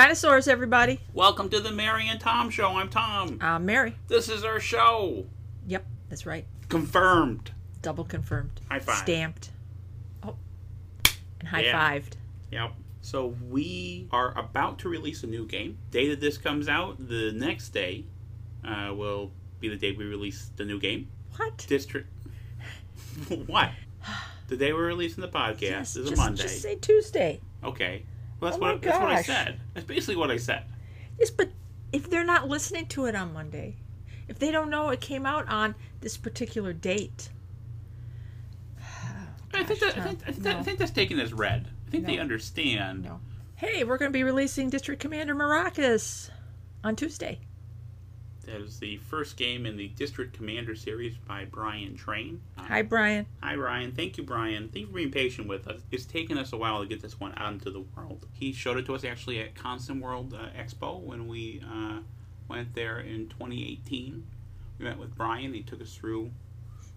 Dinosaurs, everybody. Welcome to the Mary and Tom Show. I'm Tom. Uh, Mary. This is our show. Yep, that's right. Confirmed. Double confirmed. High five. Stamped. Oh. And high Yeah. fived. Yep. So we are about to release a new game. Day that this comes out, the next day uh, will be the day we release the new game. What? District. what? The day we're releasing the podcast Yes, is a just, Monday. Just say Tuesday. Okay. Well, that's Oh what that's what I said. That's basically what I said. Yes, but if they're not listening to it on Monday, if they don't know it came out on this particular date, I think that, I think, I think, that- I think that's taken as read. I think they understand. no. Hey, we're going to be releasing District Commander Maracas on Tuesday. That is the first game in the District Commander series by Brian Train. Uh, Hi, Brian. Hi, Brian. Thank you, Brian. Thank you for being patient with us. It's taken us a while to get this one out into the world. He showed it to us actually at ConsimWorld uh, Expo when we uh, went there in 2018. We met with Brian. He took us through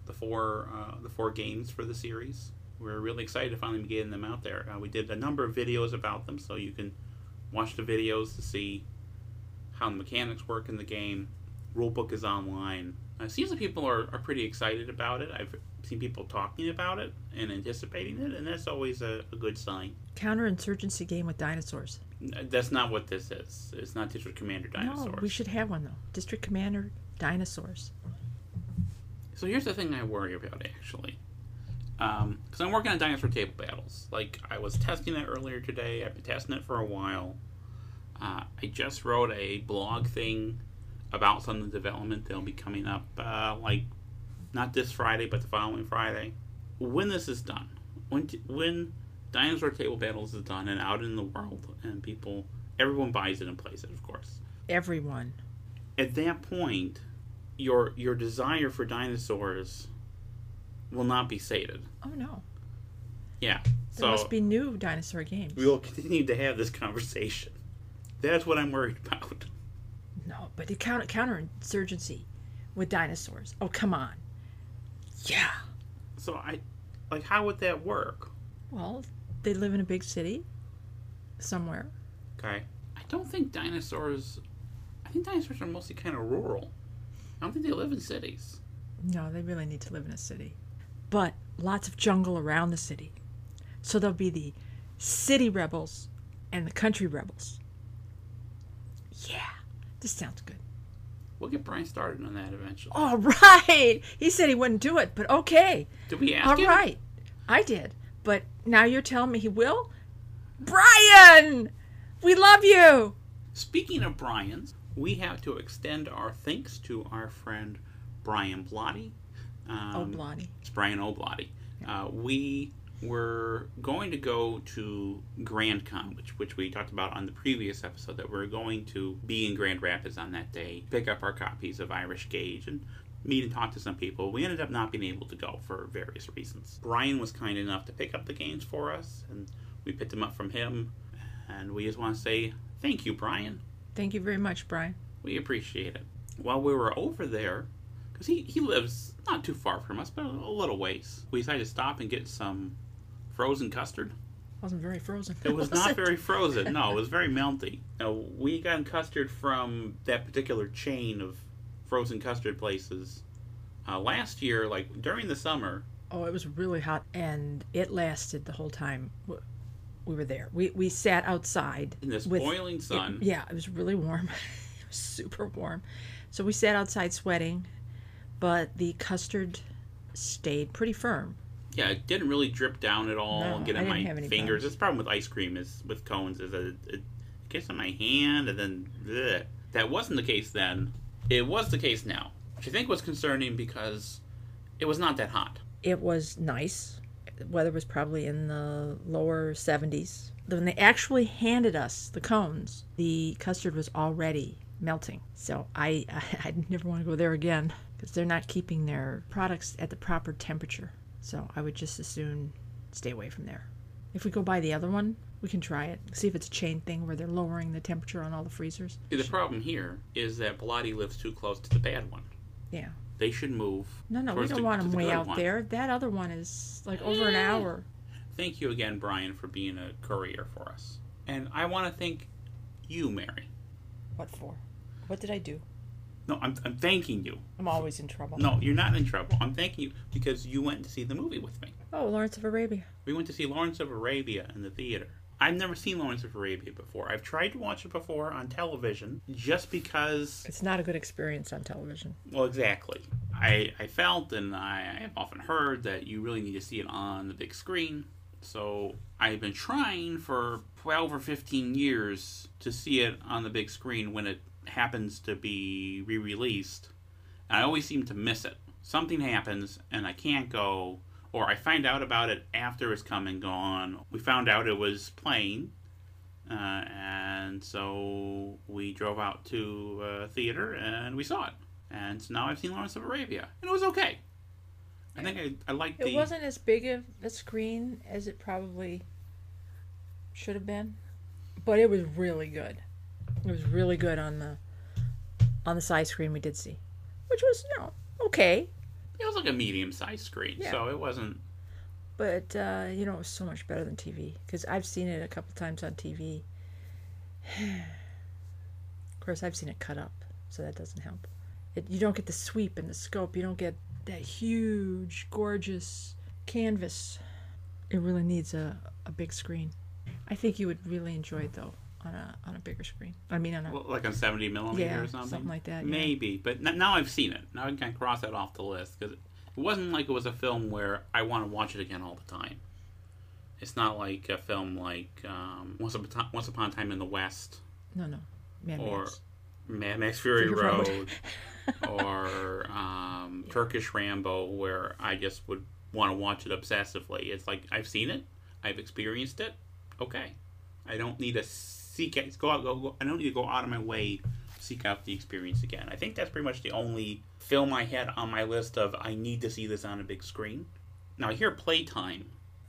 the four uh, the four games for the series. We are really excited to finally be getting them out there. Uh, we did a number of videos about them, so you can watch the videos to see how the mechanics work in the game. Rulebook is online. Uh, it seems like people are, are pretty excited about it. I've seen people talking about it and anticipating it, and that's always a, a good sign. Counterinsurgency game with dinosaurs. That's not what this is. It's not District Commander Dinosaurs. No, we should have one though. District Commander Dinosaurs. So here's the thing I worry about actually. Because I'm working on dinosaur table battles. Like, I was testing it earlier today. I've been testing it for a while. Uh, I just wrote a blog thing about some of the development that'll be coming up, uh, like, not this Friday, but the following Friday. When this is done, when, when dinosaur table battles is done and out in the world, and people, everyone buys it and plays it, of course Everyone. at that point, your your desire for dinosaurs will not be sated. Oh no. Yeah. There So must be new dinosaur games. we will continue to have this conversation. That's what I'm worried about. No, but the counter counterinsurgency with dinosaurs. Oh come on. Yeah. So I like how would that work? Well, they live in a big city somewhere. Okay. I don't think dinosaurs I think dinosaurs are mostly kind of rural. I don't think they live in cities. No, they really need to live in a city. But lots of jungle around the city. So there'll be the city rebels and the country rebels. Yeah. This sounds good. We'll get Brian started on that eventually. All right. He said he wouldn't do it, but okay. Did we ask All him? right. I did. But now you're telling me he will? Brian! We love you! Speaking of Brian's, we have to extend our thanks to our friend Brian Blotty. Um, oh, Blondie. It's Brian Oblotty. Uh, we were going to go to Grand Con, which, which we talked about on the previous episode, that we are going to be in Grand Rapids on that day, pick up our copies of Irish Gauge, and meet and talk to some people. We ended up not being able to go for various reasons. Brian was kind enough to pick up the games for us, and we picked them up from him. And we just want to say thank you, Brian. Thank you very much, Brian. We appreciate it. While we were over there, because he, he lives not too far from us, but a little ways, we decided to stop and get some frozen custard. Wasn't very frozen. It was not very frozen. No, it was very melty. Now, we got custard from that particular chain of frozen custard places uh, last year, like during the summer. Oh, it was really hot, and it lasted the whole time we were there. We we sat outside In this with- boiling it- sun. yeah, it was really warm. it was super warm. So we sat outside sweating, but the custard stayed pretty firm. Yeah, it didn't really drip down at all No, and get I on my fingers. problems. This problem with ice cream is with cones is that it, it gets on my hand and then bleh. that wasn't the case then. It was the case now, which I think was concerning because it was not that hot. It was nice. The weather was probably in the lower 70s. When they actually handed us the cones, the custard was already melting. So I I never want to go there again because they're not keeping their products at the proper temperature. So I would just as soon stay away from there. If we go by the other one, we can try it. See if it's a chain thing where they're lowering the temperature on all the freezers. The problem here is that Bloody lives too close to the bad one. Yeah. They should move. No, no, we don't the- want them the way out one. there. That other one is like over an Eh. hour. Thank you again, Brian, for being a courier for us. And I want to thank you, Mary. What for? What did I do? No, I'm, I'm thanking you. I'm always in trouble. No, you're not in trouble. I'm thanking you because you went to see the movie with me. Oh, Lawrence of Arabia. We went to see Lawrence of Arabia in the theater. I've never seen Lawrence of Arabia before. I've tried to watch it before on television just because It's not a good experience on television. Well, exactly. I, I felt and I have often heard that you really need to see it on the big screen. So I've been trying for 12 or 15 years to see it on the big screen when it happens to be re released. And I always seem to miss it. Something happens and I can't go, or I find out about it after it's come and gone. We found out it was playing. Uh, and so we drove out to a theater and we saw it. And so now I've seen Lawrence of Arabia, and it was okay. I think I, I liked It the. wasn't as big of a screen as it probably should have been, but it was really good. It was really good on the on the side screen we did see, which was you know okay, It was like a medium-sized screen, Yeah. so it wasn't. but uh, you know it was so much better than TV because I've seen it a couple times on TV. of course, I've seen it cut up, so that doesn't help. It, you don't get the sweep and the scope. You don't get that huge, gorgeous canvas. It really needs a, a big screen. I think you would really enjoy it though on a on a bigger screen. I mean on a well, Like on 70 millimeter Yeah, or something? something like that, yeah. Maybe, but n- now I've seen it. Now I can cross that off the list because it wasn't like it was a film where I want to watch it again all the time. It's not like a film like um, Once, Upon, Ti- Once Upon a Time in the West no no Mad or Max. Mad Max Fury Fury Road. Road, or um, Turkish Rambo, where I just would want to watch it obsessively. It's like I've seen it, I've experienced it. Okay, I don't need to seek out, go out. Go, go, I don't need to go out of my way to seek out the experience again. I think that's pretty much the only film I had on my list of I need to see this on a big screen. Now here, Playtime.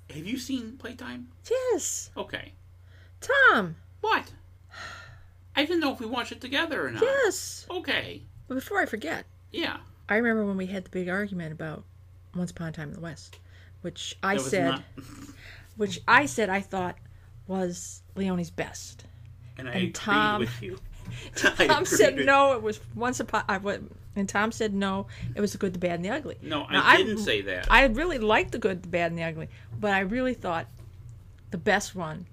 Have you seen Playtime? Yes, Okay. Tom. What? I didn't know if we watched it together or not. Yes. Okay. But before I forget, Yeah. I remember when we had the big argument about Once Upon a Time in the West, which I said, not- which I said I thought was Leone's best. and I and Tom- with you. Tom said no. It was Once Upon. I went, and Tom said no. It was the good, the bad, and the ugly. No, Now, I didn't say that. I really liked the good, the bad, and the ugly, but I really thought the best one,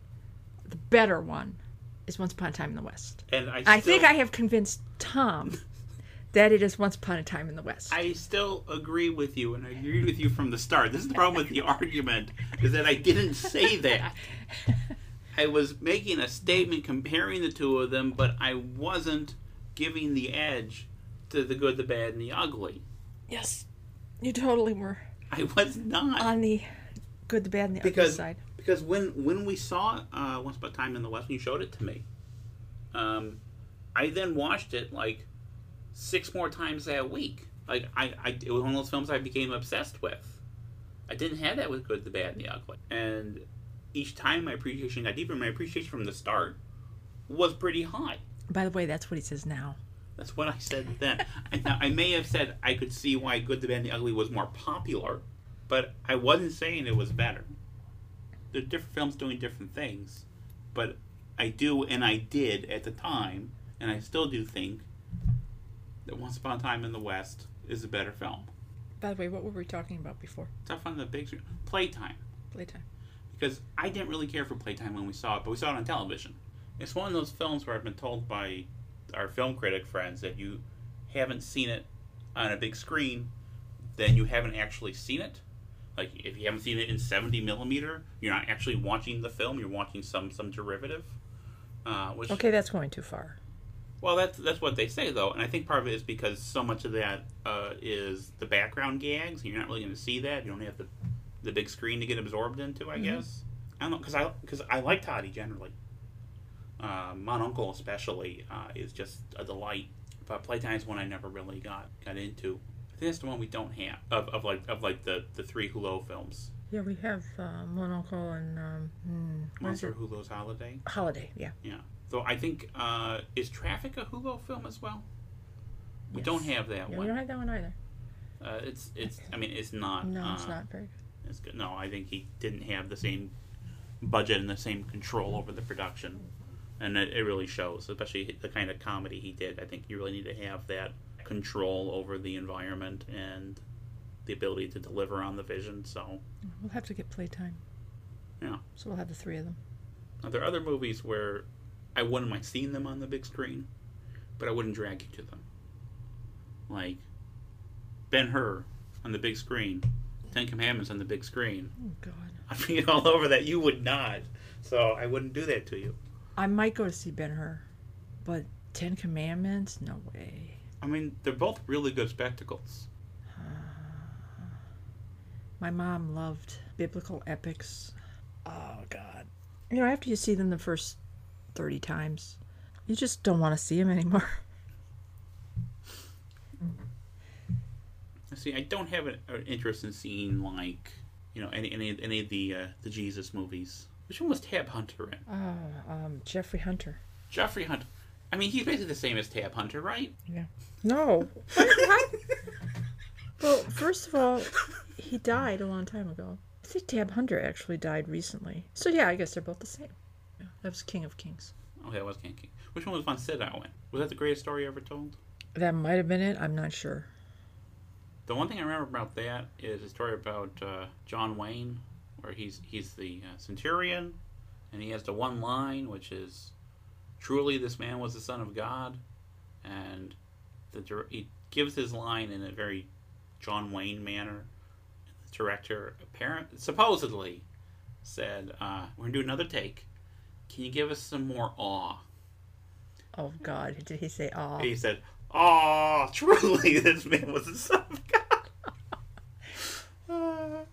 the better one, is Once Upon a Time in the West. and I, I think I have convinced Tom that it is Once Upon a Time in the West. I still agree with you, and I agreed with you from the start. This is the problem with the argument is that I didn't say that. I was making a statement comparing the two of them, but I wasn't giving the edge to the good, the bad, and the ugly. yes, you totally were I was not. on the good, the bad, and the ugly because side. because when when we saw uh, Once Upon a Time in the West, when you showed it to me, um, I then watched it like six more times that week. Like I, I it was one of those films I became obsessed with. I didn't have that with Good, the Bad, and the Ugly, and each time my appreciation got deeper. My appreciation from the start was pretty high. By the way, that's what he says now. That's what I said then. I, now, I may have said I could see why Good, the Bad, and the Ugly was more popular, but I wasn't saying it was better. They're different films doing different things, but I do, and I did at the time, and I still do think that Once Upon a Time in the West is a better film. By the way, what were we talking about before? It's on the big screen. Playtime. Playtime. Because I didn't really care for Playtime when we saw it, but we saw it on television. It's one of those films where I've been told by our film critic friends that you haven't seen it on a big screen, then you haven't actually seen it. Like if you haven't seen it in seventy millimeter, you're not actually watching the film. You're watching some some derivative. Uh, which Okay, that's going too far. well, that's that's what they say though, and I think part of it is because so much of that uh, is the background gags. And you're not really going to see that. You don't have the the big screen to get absorbed into. I guess I don't know because I because I like Tati generally. Uh, Mon Oncle especially uh, is just a delight. But Playtime is one I never really got got into. I think that's the one we don't have of, of like of like the the three Hulot films. Yeah, we have uh, Mon Oncle and um, hmm, Monster it? Holiday. Holiday. Yeah. Yeah. So I think uh, is Trafic a Hulot film as well? We Yes. don't have that Yeah, one. we don't have that one either. Uh, it's it's. I mean, it's not. No, uh, it's not very good. It's good. No, I think he didn't have the same budget and the same control over the production and it, it really shows, especially the kind of comedy he did. I think you really need to have that control over the environment and the ability to deliver on the vision. So, We'll have to get playtime. Yeah. So we'll have the three of them. now, there are other movies where I wouldn't mind seeing them on the big screen, but I wouldn't drag you to them. Like Ben Hur on the big screen, Ten Commandments on the big screen. Oh God. I'd be all over that. You would not. So I wouldn't do that to you. I might go to see Ben Hur, but Ten Commandments? No way. I mean, they're both really good spectacles. My mom loved biblical epics. Oh God. You know, after you see them the first thirty times, you just don't want to see them anymore. See, I don't have an, an interest in seeing like you know any any any of the uh, the Jesus movies. Which one was Tab Hunter in? Oh, um, Jeffrey Hunter. Jeffrey Hunter. I mean, he's basically the same as Tab Hunter, right? Yeah. No. What? well, first of all, he died a long time ago. I think Tab Hunter actually died recently. So yeah, I guess they're both the same. Yeah, that was King of Kings. Oh, that was King King. Which one was Von Sydow in? Was that the greatest story ever told? That might have been it. I'm not sure. The one thing I remember about that is a story about uh, John Wayne, where he's he's the uh, centurion, and he has the one line which is, "Truly, this man was the son of God," and the he gives his line in a very John Wayne manner. The director, apparent supposedly, said, uh, "We're gonna do another take. Can you give us some more awe?" Oh God, did he say awe? He said, "Aw, truly, this man was the son of God." Uh,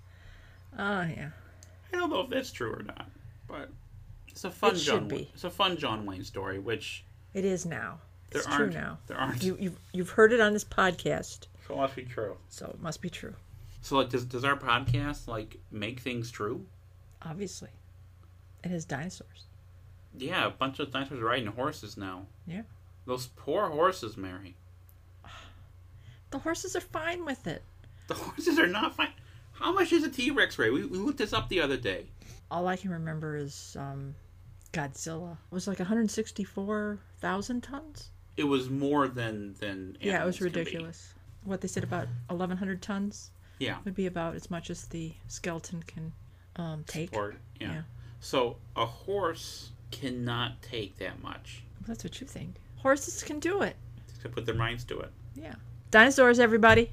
Oh yeah. I don't know if that's true or not, but it's a fun It should John. be. It's a fun John Wayne story, which It is now. there It's true now. There aren't. You you've, you've heard it on this podcast, so it must be true. so it must be true. So, like, does does our podcast like make things true? Obviously, it has dinosaurs. Yeah, a bunch of dinosaurs riding horses now. Yeah. Those poor horses, Mary. The horses are fine with it. The horses are not fine. How much is a T Rex ray? We, we looked this up the other day. All I can remember is um, Godzilla. It was like 164,000 tons. It was more than than. yeah, it was animals can be. ridiculous. What they said about 1,100 tons Yeah. would be about as much as the skeleton can um, take. Yeah. Yeah. So a horse cannot take that much. That's what you think. Horses can do it. To put their minds to it. Yeah. Dinosaurs, everybody.